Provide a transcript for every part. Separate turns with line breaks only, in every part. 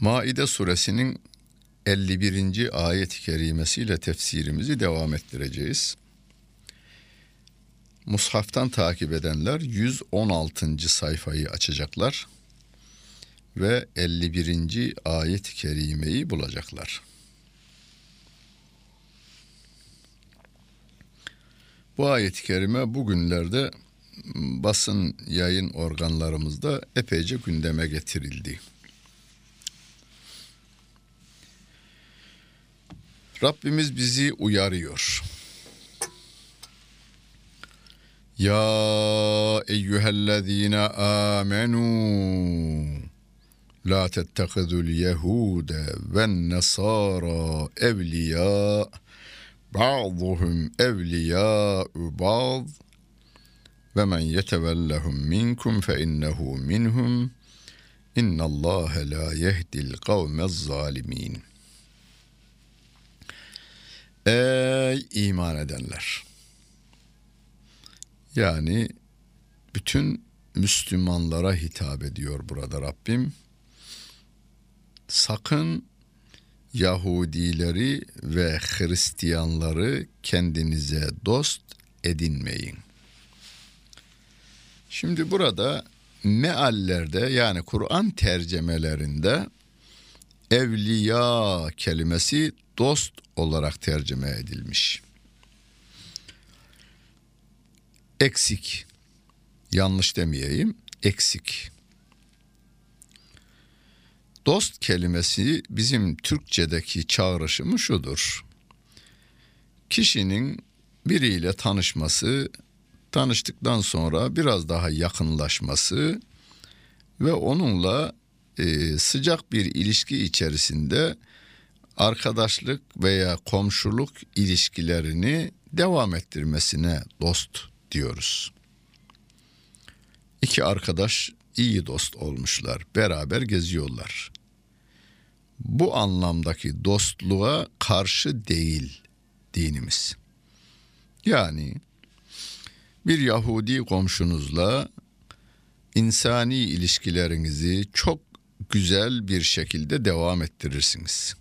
Maide suresinin 51. ayet-i kerimesiyle tefsirimizi devam ettireceğiz. Mushaftan takip edenler 116. sayfayı açacaklar ve 51. ayet-i kerimeyi bulacaklar. Bu ayet-i kerime bugünlerde basın yayın organlarımızda epeyce gündeme getirildi. Rabbimiz bizi uyarıyor. Ya eyyühellezine amenu la tettehidul yehude ve nesara evliya ba'duhum evliya ba'd ve men yetevellehum minkum fe innehu minhum innallâhe la yehdil kavmez zalimin. Ey iman edenler! Yani bütün Müslümanlara hitap ediyor burada Rabbim. Sakın Yahudileri ve Hristiyanları kendinize dost edinmeyin. Şimdi burada meallerde yani Kur'an tercemelerinde evliya kelimesi dost olarak tercüme edilmiş. Eksik. Yanlış demeyeyim. Eksik. Dost kelimesi bizim Türkçedeki çağrışımı şudur. Kişinin biriyle tanışması, tanıştıktan sonra biraz daha yakınlaşması ve onunla e, sıcak bir ilişki içerisinde arkadaşlık veya komşuluk ilişkilerini devam ettirmesine dost diyoruz. İki arkadaş iyi dost olmuşlar, beraber geziyorlar. Bu anlamdaki dostluğa karşı değil dinimiz. Yani bir Yahudi komşunuzla insani ilişkilerinizi çok güzel bir şekilde devam ettirirsiniz.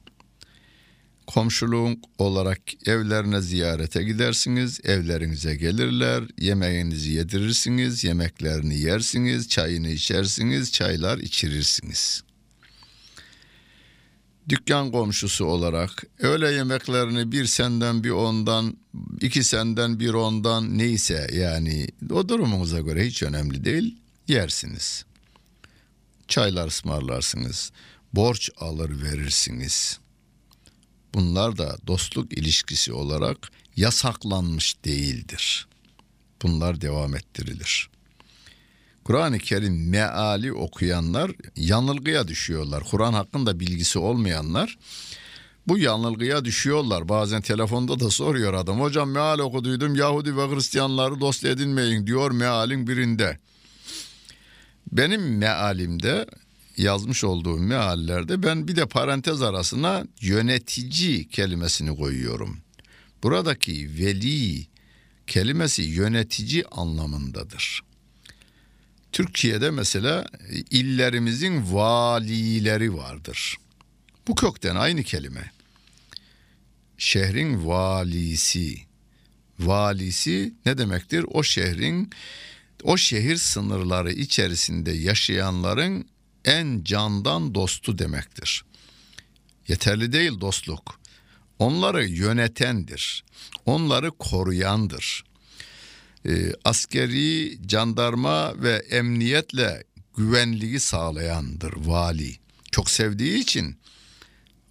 Komşuluk olarak evlerine ziyarete gidersiniz, evlerinize gelirler, yemeğinizi yedirirsiniz, yemeklerini yersiniz, çayını içersiniz, çaylar içirirsiniz. Dükkan komşusu olarak öğle yemeklerini bir senden bir ondan, iki senden bir ondan neyse yani o durumunuza göre hiç önemli değil yersiniz. Çaylar ısmarlarsınız, borç alır verirsiniz.'' Bunlar da dostluk ilişkisi olarak yasaklanmış değildir. Bunlar devam ettirilir. Kur'an-ı Kerim meali okuyanlar yanılgıya düşüyorlar. Kur'an hakkında bilgisi olmayanlar bu yanılgıya düşüyorlar. Bazen telefonda da soruyor adam. Hocam meal okuduydum Yahudi ve Hristiyanları dost edinmeyin diyor mealin birinde. Benim mealimde yazmış olduğum meallerde ben bir de parantez arasına yönetici kelimesini koyuyorum. Buradaki veli kelimesi yönetici anlamındadır. Türkiye'de mesela illerimizin valileri vardır. Bu kökten aynı kelime. Şehrin valisi. Valisi ne demektir? O şehrin o şehir sınırları içerisinde yaşayanların en candan dostu demektir. Yeterli değil dostluk. Onları yönetendir. Onları koruyandır. E, askeri, jandarma ve emniyetle güvenliği sağlayandır vali. Çok sevdiği için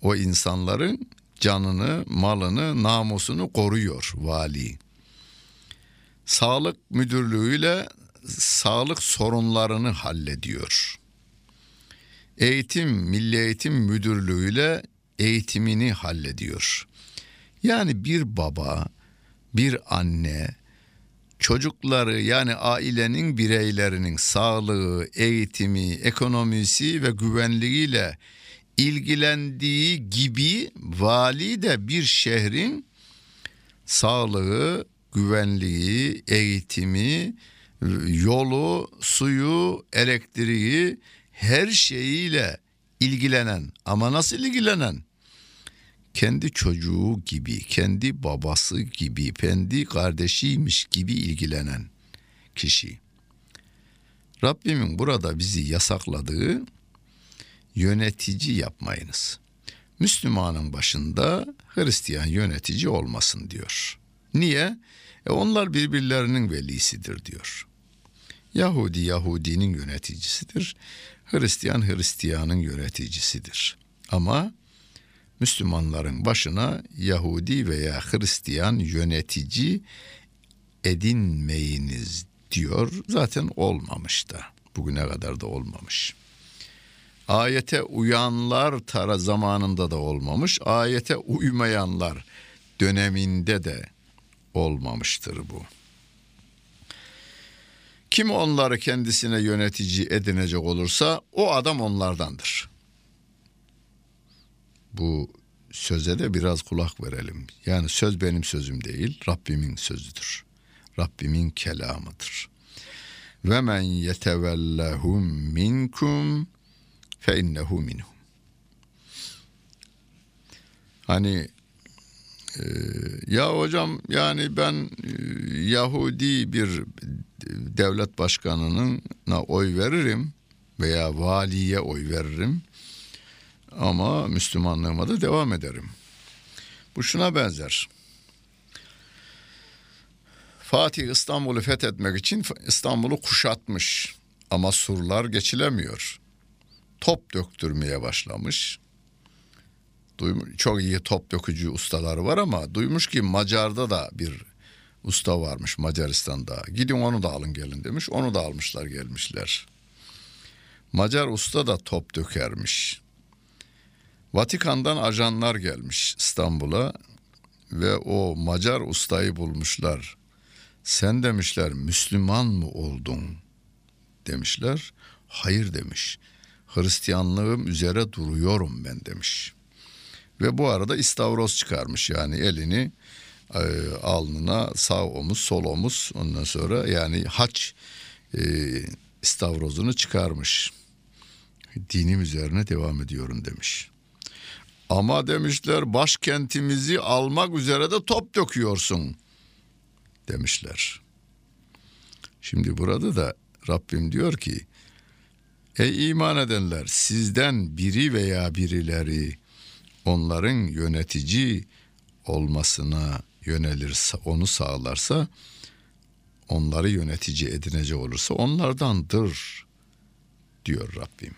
o insanların canını, malını, namusunu koruyor vali. Sağlık müdürlüğüyle sağlık sorunlarını hallediyor eğitim Milli Eğitim Müdürlüğü ile eğitimini hallediyor. Yani bir baba, bir anne çocukları yani ailenin bireylerinin sağlığı, eğitimi, ekonomisi ve güvenliğiyle ilgilendiği gibi vali de bir şehrin sağlığı, güvenliği, eğitimi, yolu, suyu, elektriği her şeyiyle ilgilenen ama nasıl ilgilenen? Kendi çocuğu gibi, kendi babası gibi, kendi kardeşiymiş gibi ilgilenen kişi. Rabbimin burada bizi yasakladığı yönetici yapmayınız. Müslümanın başında Hristiyan yönetici olmasın diyor. Niye? E onlar birbirlerinin velisidir diyor. Yahudi Yahudinin yöneticisidir. Hristiyan Hristiyanın yöneticisidir. Ama Müslümanların başına Yahudi veya Hristiyan yönetici edinmeyiniz diyor. Zaten olmamış da. Bugüne kadar da olmamış. Ayete uyanlar tara zamanında da olmamış. Ayete uymayanlar döneminde de olmamıştır bu. Kim onları kendisine yönetici edinecek olursa o adam onlardandır. Bu söze de biraz kulak verelim. Yani söz benim sözüm değil, Rabbimin sözüdür. Rabbimin kelamıdır. Ve men yetevellahum minkum fe innehu minhum. Hani e, ya hocam yani ben e, Yahudi bir devlet başkanının oy veririm veya valiye oy veririm ama Müslümanlığıma da devam ederim. Bu şuna benzer. Fatih İstanbul'u fethetmek için İstanbul'u kuşatmış ama surlar geçilemiyor. Top döktürmeye başlamış. Duymuş, çok iyi top dökücü ustaları var ama duymuş ki Macar'da da bir usta varmış Macaristan'da. Gidin onu da alın gelin demiş. Onu da almışlar gelmişler. Macar usta da top dökermiş. Vatikan'dan ajanlar gelmiş İstanbul'a ve o Macar ustayı bulmuşlar. Sen demişler Müslüman mı oldun demişler. Hayır demiş. Hristiyanlığım üzere duruyorum ben demiş. Ve bu arada istavroz çıkarmış yani elini e, alnına sağ omuz sol omuz ondan sonra yani haç e, istavrozunu çıkarmış. Dinim üzerine devam ediyorum demiş. Ama demişler başkentimizi almak üzere de top döküyorsun demişler. Şimdi burada da Rabbim diyor ki Ey iman edenler sizden biri veya birileri onların yönetici olmasına yönelirse onu sağlarsa onları yönetici edinecek olursa onlardandır diyor Rabbim.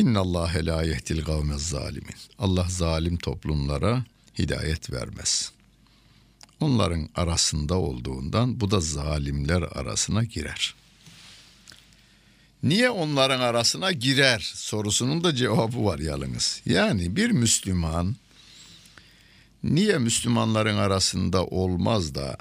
İnna Allah la yehdil kavmez zalimin. Allah zalim toplumlara hidayet vermez. Onların arasında olduğundan bu da zalimler arasına girer. Niye onların arasına girer sorusunun da cevabı var yalnız. Yani bir Müslüman niye Müslümanların arasında olmaz da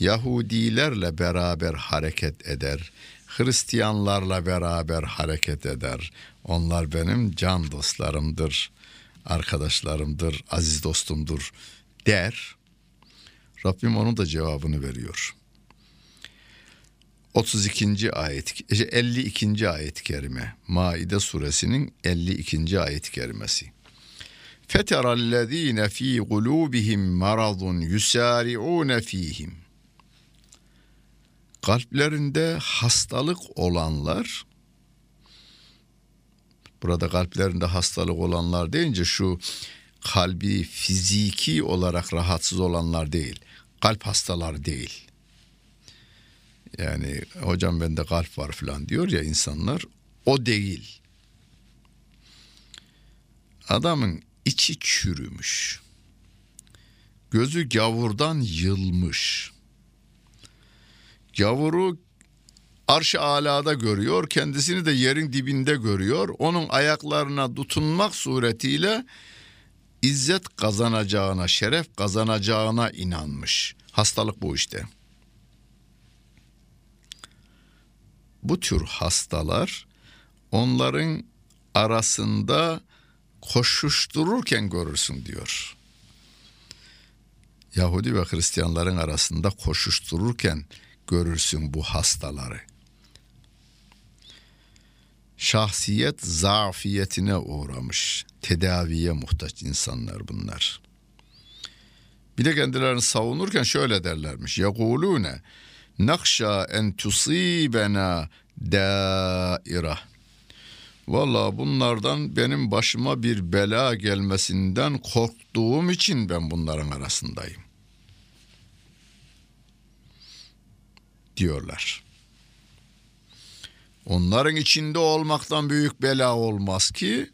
Yahudilerle beraber hareket eder, Hristiyanlarla beraber hareket eder. Onlar benim can dostlarımdır, arkadaşlarımdır, aziz dostumdur der. Rabbim onun da cevabını veriyor. 32. ayet 52. ayet-i kerime Maide suresinin 52. ayet-i kerimesi. Feterallezine fi kulubihim maradun yusari'un fihim kalplerinde hastalık olanlar burada kalplerinde hastalık olanlar deyince şu kalbi fiziki olarak rahatsız olanlar değil. Kalp hastaları değil. Yani hocam bende kalp var falan diyor ya insanlar. O değil. Adamın içi çürümüş. Gözü gavurdan yılmış. Gavuru arş-ı alada görüyor, kendisini de yerin dibinde görüyor. Onun ayaklarına tutunmak suretiyle izzet kazanacağına, şeref kazanacağına inanmış. Hastalık bu işte. Bu tür hastalar onların arasında koşuştururken görürsün diyor. Yahudi ve Hristiyanların arasında koşuştururken görürsün bu hastaları. Şahsiyet zafiyetine uğramış, tedaviye muhtaç insanlar bunlar. Bir de kendilerini savunurken şöyle derlermiş. Yekulune nakşa en tusibena daira. Valla bunlardan benim başıma bir bela gelmesinden korktuğum için ben bunların arasındayım. Diyorlar. Onların içinde olmaktan büyük bela olmaz ki.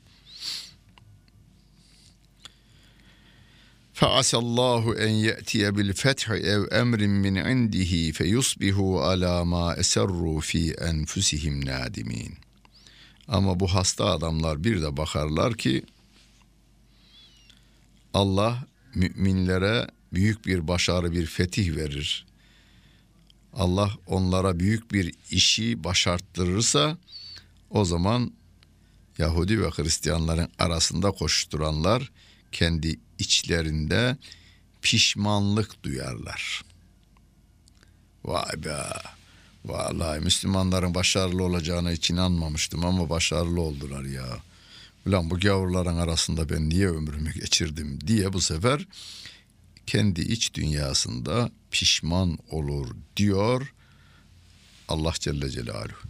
Feasallahu en ye'tiye bil fethi ev emrin min indihi feyusbihu ala ma eserru fi enfusihim nadimin. Ama bu hasta adamlar bir de bakarlar ki Allah müminlere büyük bir başarı, bir fetih verir. Allah onlara büyük bir işi başarttırırsa o zaman Yahudi ve Hristiyanların arasında koşturanlar kendi içlerinde pişmanlık duyarlar. Vay be. Vallahi Müslümanların başarılı olacağına hiç inanmamıştım ama başarılı oldular ya. Ulan bu gavurların arasında ben niye ömrümü geçirdim diye bu sefer kendi iç dünyasında pişman olur diyor Allah Celle Celaluhu.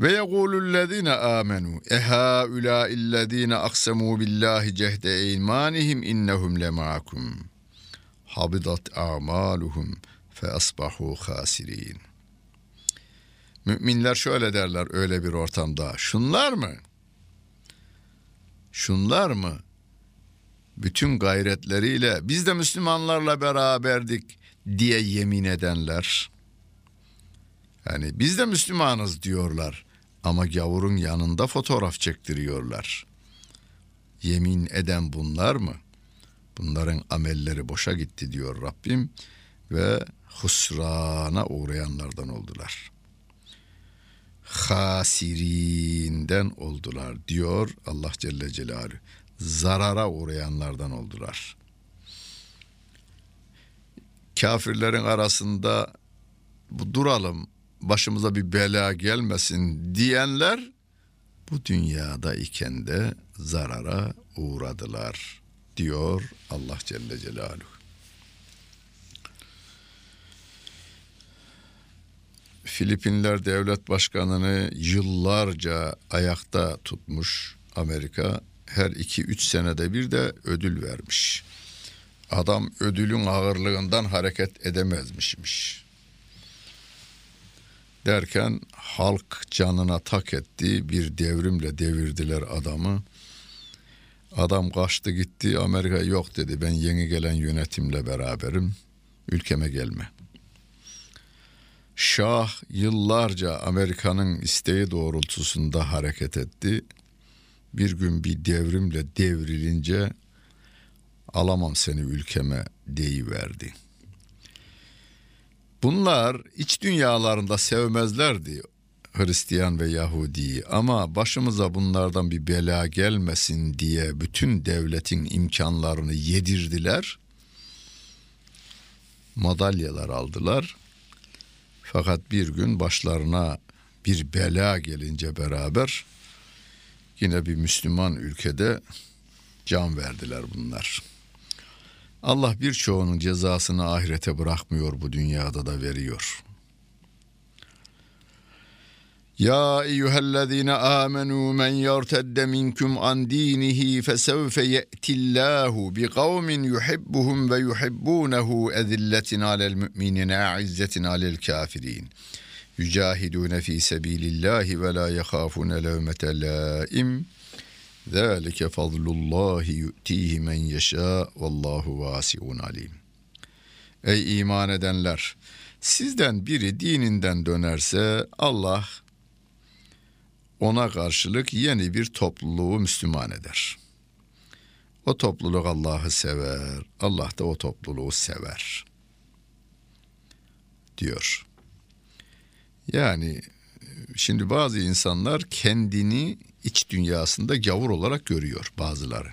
Ve yekulüllezine amenu ehaula illezine aksamu billahi cehde imanihim innehum lema'akum habidat a'maluhum fe asbahu hasirin. Müminler şöyle derler öyle bir ortamda. Şunlar mı? Şunlar mı? Bütün gayretleriyle biz de Müslümanlarla beraberdik diye yemin edenler. Yani biz de Müslümanız diyorlar ama gavurun yanında fotoğraf çektiriyorlar. Yemin eden bunlar mı? Bunların amelleri boşa gitti diyor Rabbim ve husrana uğrayanlardan oldular. Hasirinden oldular diyor Allah Celle Celaluhu. Zarara uğrayanlardan oldular. Kafirlerin arasında bu duralım başımıza bir bela gelmesin diyenler bu dünyada iken de zarara uğradılar diyor Allah Celle Celaluhu. Filipinler devlet başkanını yıllarca ayakta tutmuş Amerika her iki üç senede bir de ödül vermiş. Adam ödülün ağırlığından hareket edemezmişmiş. Derken halk canına tak etti bir devrimle devirdiler adamı. Adam kaçtı gitti Amerika yok dedi ben yeni gelen yönetimle beraberim ülkeme gelme. Şah yıllarca Amerika'nın isteği doğrultusunda hareket etti. Bir gün bir devrimle devrilince alamam seni ülkeme deyiverdi. Bunlar iç dünyalarında sevmezlerdi Hristiyan ve Yahudi'yi ama başımıza bunlardan bir bela gelmesin diye bütün devletin imkanlarını yedirdiler. Madalyalar aldılar. Fakat bir gün başlarına bir bela gelince beraber yine bir Müslüman ülkede can verdiler bunlar. Allah birçoğunun cezasını ahirete bırakmıyor bu dünyada da veriyor. Ya eyyühellezine amenu men yertedde minkum an dinihi fesevfe ye'tillahu bi kavmin yuhibbuhum ve yuhibbunehu ezilletin alel müminine a'izzetin alel kafirin. Yücahidune fi sebilillahi ve la yehafune levmete laim. Zalike fadlullahi yu'tihi men yeşâ vallahu vasiun alim. Ey iman edenler! Sizden biri dininden dönerse Allah ona karşılık yeni bir topluluğu Müslüman eder. O topluluk Allah'ı sever, Allah da o topluluğu sever. Diyor. Yani şimdi bazı insanlar kendini iç dünyasında gavur olarak görüyor bazıları.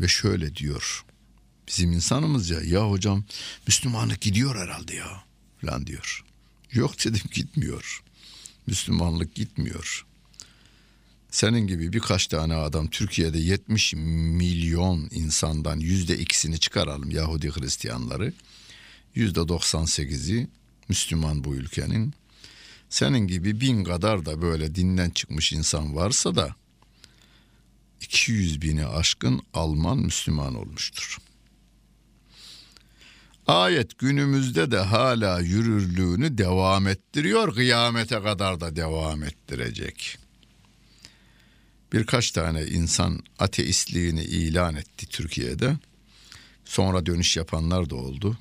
Ve şöyle diyor. Bizim insanımız ya ya hocam Müslümanlık gidiyor herhalde ya falan diyor. Yok dedim gitmiyor. Müslümanlık gitmiyor. Senin gibi birkaç tane adam Türkiye'de 70 milyon insandan yüzde ikisini çıkaralım Yahudi Hristiyanları. Yüzde 98'i Müslüman bu ülkenin. Senin gibi bin kadar da böyle dinden çıkmış insan varsa da 200 bini aşkın Alman Müslüman olmuştur. Ayet günümüzde de hala yürürlüğünü devam ettiriyor, kıyamete kadar da devam ettirecek. Birkaç tane insan ateistliğini ilan etti Türkiye'de. Sonra dönüş yapanlar da oldu.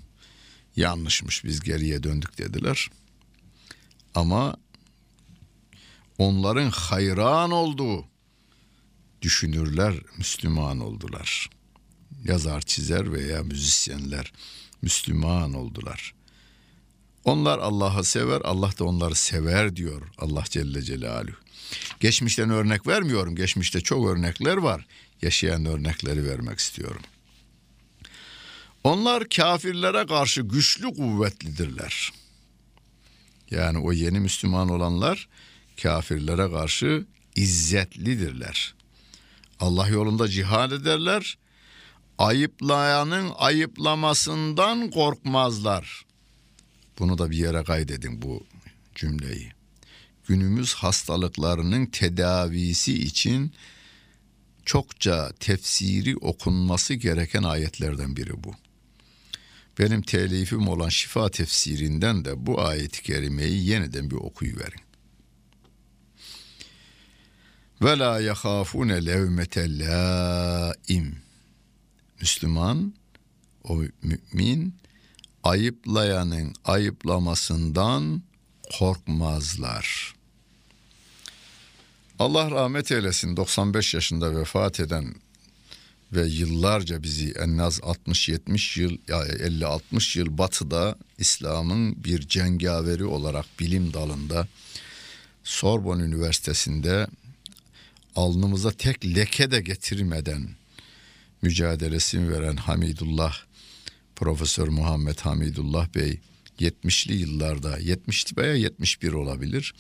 Yanlışmış biz geriye döndük dediler. Ama onların hayran olduğu düşünürler Müslüman oldular. Yazar, çizer veya müzisyenler Müslüman oldular. Onlar Allah'ı sever, Allah da onları sever diyor Allah Celle Celaluhu. Geçmişten örnek vermiyorum. Geçmişte çok örnekler var. Yaşayan örnekleri vermek istiyorum. Onlar kafirlere karşı güçlü kuvvetlidirler. Yani o yeni Müslüman olanlar kafirlere karşı izzetlidirler. Allah yolunda cihad ederler. Ayıplayanın ayıplamasından korkmazlar. Bunu da bir yere kaydedin bu cümleyi. Günümüz hastalıklarının tedavisi için çokça tefsiri okunması gereken ayetlerden biri bu. Benim telifim olan şifa tefsirinden de bu ayet-i kerimeyi yeniden bir okuyuverin. Ve la yahafune levmete laim. Müslüman, o mümin ayıplayanın ayıplamasından korkmazlar. Allah rahmet eylesin 95 yaşında vefat eden ve yıllarca bizi en az 60-70 yıl 50-60 yıl batıda İslam'ın bir cengaveri olarak bilim dalında Sorbonne Üniversitesi'nde alnımıza tek leke de getirmeden mücadelesini veren Hamidullah Profesör Muhammed Hamidullah Bey 70'li yıllarda 70 veya 71 olabilir.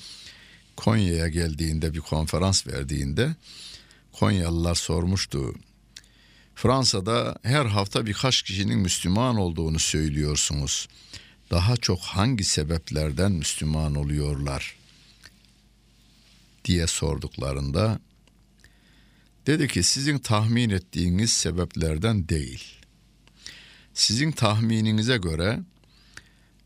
Konya'ya geldiğinde bir konferans verdiğinde Konyalılar sormuştu. Fransa'da her hafta birkaç kişinin Müslüman olduğunu söylüyorsunuz. Daha çok hangi sebeplerden Müslüman oluyorlar diye sorduklarında dedi ki sizin tahmin ettiğiniz sebeplerden değil. Sizin tahmininize göre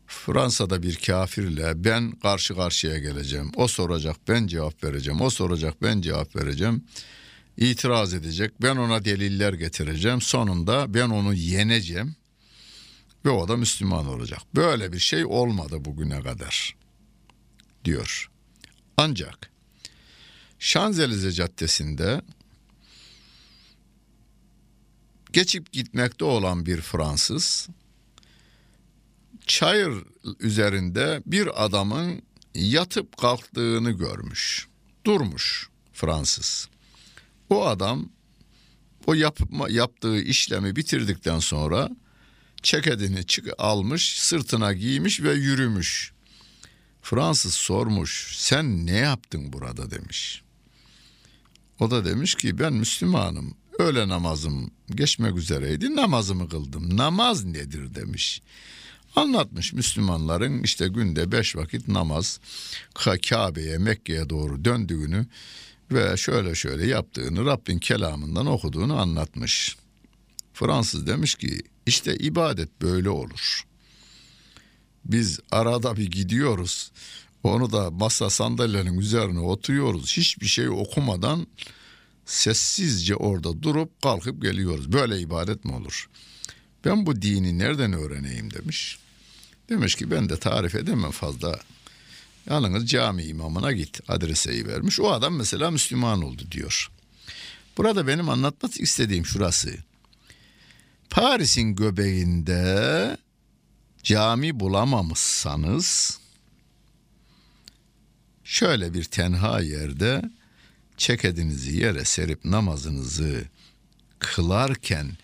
Fransa'da bir kafirle ben karşı karşıya geleceğim. O soracak ben cevap vereceğim. O soracak ben cevap vereceğim. İtiraz edecek. Ben ona deliller getireceğim. Sonunda ben onu yeneceğim. Ve o da Müslüman olacak. Böyle bir şey olmadı bugüne kadar. Diyor. Ancak Şanzelize Caddesi'nde geçip gitmekte olan bir Fransız çayır üzerinde bir adamın yatıp kalktığını görmüş. Durmuş Fransız. O adam o yapma, yaptığı işlemi bitirdikten sonra ceketini çık almış, sırtına giymiş ve yürümüş. Fransız sormuş, sen ne yaptın burada demiş. O da demiş ki ben Müslümanım. Öğle namazım geçmek üzereydi namazımı kıldım. Namaz nedir demiş. Anlatmış Müslümanların işte günde beş vakit namaz Kabe'ye Mekke'ye doğru döndüğünü ve şöyle şöyle yaptığını Rabbin kelamından okuduğunu anlatmış. Fransız demiş ki işte ibadet böyle olur. Biz arada bir gidiyoruz. Onu da masa sandalyenin üzerine oturuyoruz. Hiçbir şey okumadan sessizce orada durup kalkıp geliyoruz. Böyle ibadet mi olur? Ben bu dini nereden öğreneyim demiş. Demiş ki ben de tarif edemem fazla. Yalnız cami imamına git adreseyi vermiş. O adam mesela Müslüman oldu diyor. Burada benim anlatmak istediğim şurası. Paris'in göbeğinde cami bulamamışsanız şöyle bir tenha yerde çekedinizi yere serip namazınızı kılarken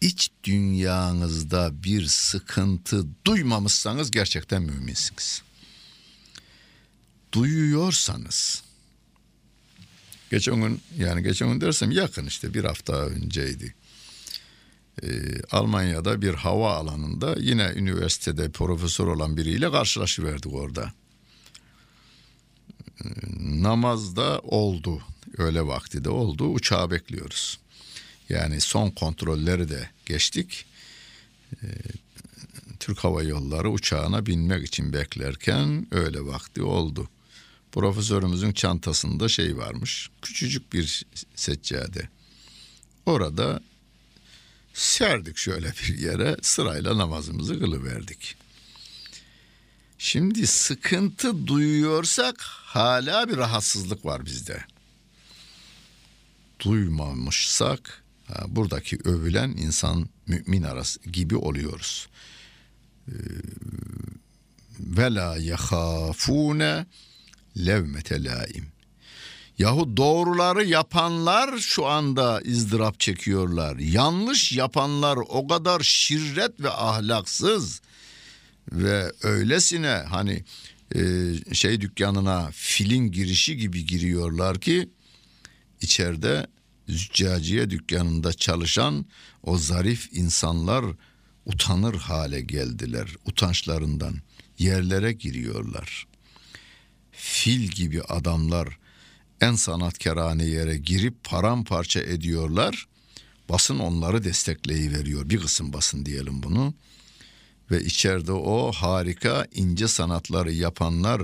iç dünyanızda bir sıkıntı duymamışsanız gerçekten müminsiniz. Duyuyorsanız geçen gün yani geçen gün dersem yakın işte bir hafta önceydi. Ee, Almanya'da bir hava alanında yine üniversitede profesör olan biriyle karşılaşıverdik orada. Namazda oldu öğle vakti de oldu uçağı bekliyoruz. Yani son kontrolleri de geçtik. Ee, Türk Hava Yolları uçağına binmek için beklerken öyle vakti oldu. Profesörümüzün çantasında şey varmış. Küçücük bir seccade. Orada serdik şöyle bir yere sırayla namazımızı kılıverdik. Şimdi sıkıntı duyuyorsak hala bir rahatsızlık var bizde. Duymamışsak buradaki övülen insan mümin arası gibi oluyoruz. Ee, Ve la yahafune levmete laim. Yahu doğruları yapanlar şu anda izdırap çekiyorlar. Yanlış yapanlar o kadar şirret ve ahlaksız ve öylesine hani e, şey dükkanına filin girişi gibi giriyorlar ki içeride züccaciye dükkanında çalışan o zarif insanlar utanır hale geldiler utançlarından yerlere giriyorlar. Fil gibi adamlar en sanatkarane yere girip paramparça ediyorlar. Basın onları destekleyiveriyor. Bir kısım basın diyelim bunu. Ve içeride o harika ince sanatları yapanlar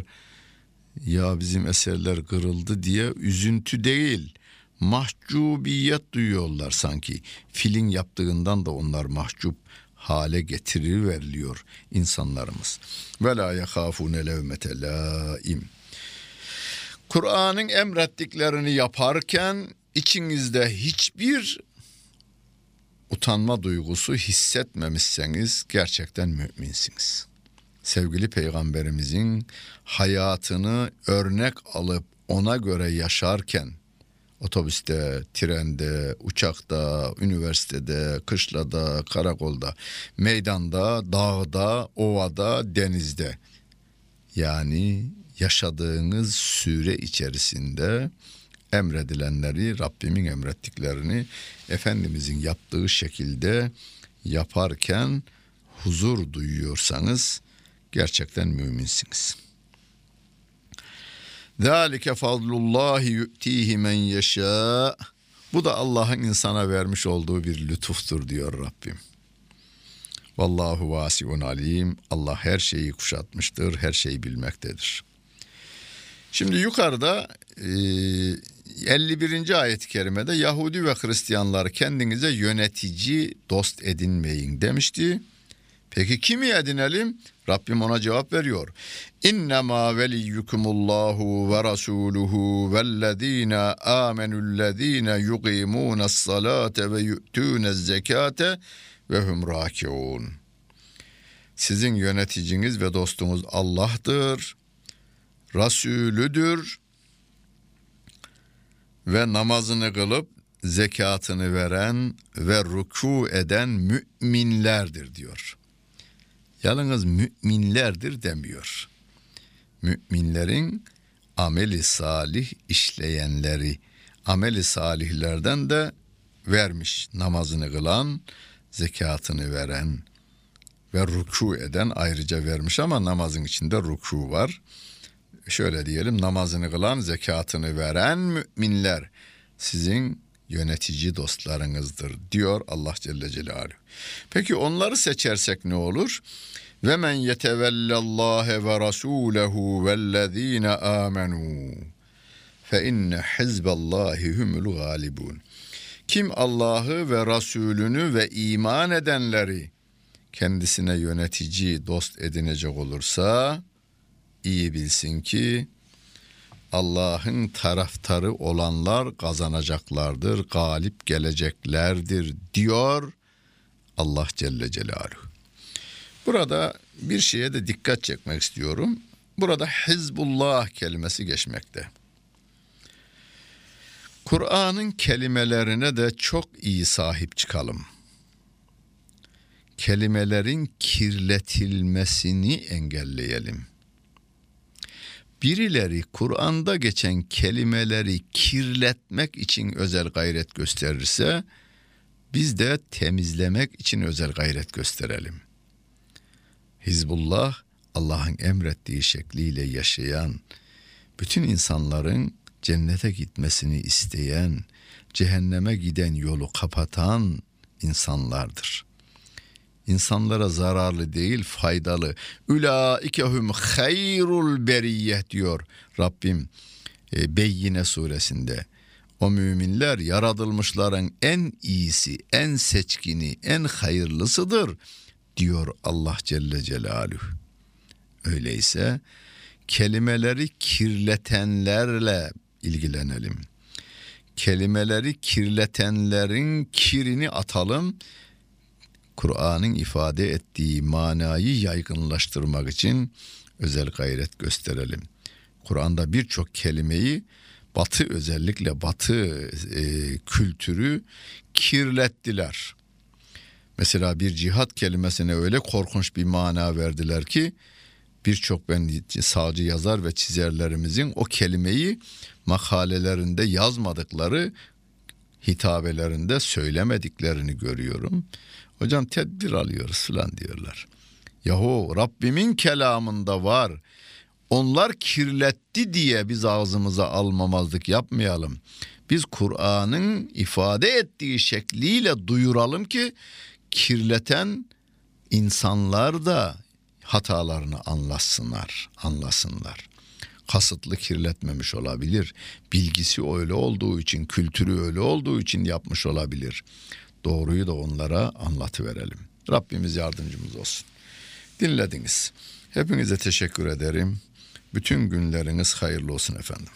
ya bizim eserler kırıldı diye üzüntü değil mahcubiyet duyuyorlar sanki. Filin yaptığından da onlar mahcup hale getiriveriliyor insanlarımız. Ve la yahafune levmete laim. Kur'an'ın emrettiklerini yaparken içinizde hiçbir utanma duygusu hissetmemişseniz gerçekten müminsiniz. Sevgili peygamberimizin hayatını örnek alıp ona göre yaşarken otobüste, trende, uçakta, üniversitede, kışlada, karakolda, meydanda, dağda, ovada, denizde yani yaşadığınız süre içerisinde emredilenleri, Rabbimin emrettiklerini Efendimizin yaptığı şekilde yaparken huzur duyuyorsanız gerçekten müminsiniz. Zalike fadlullahi yu'tihi men yeşâ. Bu da Allah'ın insana vermiş olduğu bir lütuftur diyor Rabbim. Vallahu vasiun alim. Allah her şeyi kuşatmıştır, her şeyi bilmektedir. Şimdi yukarıda 51. ayet-i kerimede Yahudi ve Hristiyanlar kendinize yönetici dost edinmeyin demişti. Peki kimi edinelim? Rabbim ona cevap veriyor. İnnemâ veliyyukumullahu ve rasuluhu vellezîne âmenullezîne yugîmûnes salâte ve yu'tûnez zekâte ve hum râkiûn. Sizin yöneticiniz ve dostunuz Allah'tır. Rasulüdür ve namazını kılıp zekatını veren ve ruku eden müminlerdir diyor. Yalnız müminlerdir demiyor. Müminlerin ameli salih işleyenleri, ameli salihlerden de vermiş namazını kılan, zekatını veren ve ruku eden ayrıca vermiş ama namazın içinde ruku var. Şöyle diyelim namazını kılan, zekatını veren müminler sizin yönetici dostlarınızdır diyor Allah Celle Celaluhu. Peki onları seçersek ne olur? Ve men yetevellallâhe ve rasûlehu vellezîne âmenû fe inne hizballâhi humul gâlibûn. Kim Allah'ı ve Resulünü ve iman edenleri kendisine yönetici, dost edinecek olursa iyi bilsin ki Allah'ın taraftarı olanlar kazanacaklardır, galip geleceklerdir diyor Allah Celle Celaluhu. Burada bir şeye de dikkat çekmek istiyorum. Burada Hizbullah kelimesi geçmekte. Kur'an'ın kelimelerine de çok iyi sahip çıkalım. Kelimelerin kirletilmesini engelleyelim. Birileri Kur'an'da geçen kelimeleri kirletmek için özel gayret gösterirse biz de temizlemek için özel gayret gösterelim. Hizbullah Allah'ın emrettiği şekliyle yaşayan, bütün insanların cennete gitmesini isteyen, cehenneme giden yolu kapatan insanlardır. İnsanlara zararlı değil faydalı. Ülaikehum hayrul beriyeh diyor Rabbim e, Beyyine suresinde. O müminler yaratılmışların en iyisi, en seçkini, en hayırlısıdır diyor Allah Celle Celaluhu. Öyleyse kelimeleri kirletenlerle ilgilenelim. Kelimeleri kirletenlerin kirini atalım. Kur'an'ın ifade ettiği manayı yaygınlaştırmak için özel gayret gösterelim. Kur'an'da birçok kelimeyi Batı özellikle Batı e, kültürü kirlettiler. Mesela bir cihat kelimesine öyle korkunç bir mana verdiler ki birçok ben sağcı yazar ve çizerlerimizin o kelimeyi makalelerinde yazmadıkları hitabelerinde söylemediklerini görüyorum. Hocam tedbir alıyoruz falan diyorlar. Yahu Rabbimin kelamında var. Onlar kirletti diye biz ağzımıza almamazlık yapmayalım. Biz Kur'an'ın ifade ettiği şekliyle duyuralım ki kirleten insanlar da hatalarını anlasınlar, anlasınlar. Kasıtlı kirletmemiş olabilir. Bilgisi öyle olduğu için, kültürü öyle olduğu için yapmış olabilir. Doğruyu da onlara anlatıverelim. Rabbimiz yardımcımız olsun. Dinlediniz. Hepinize teşekkür ederim. Bütün günleriniz hayırlı olsun efendim.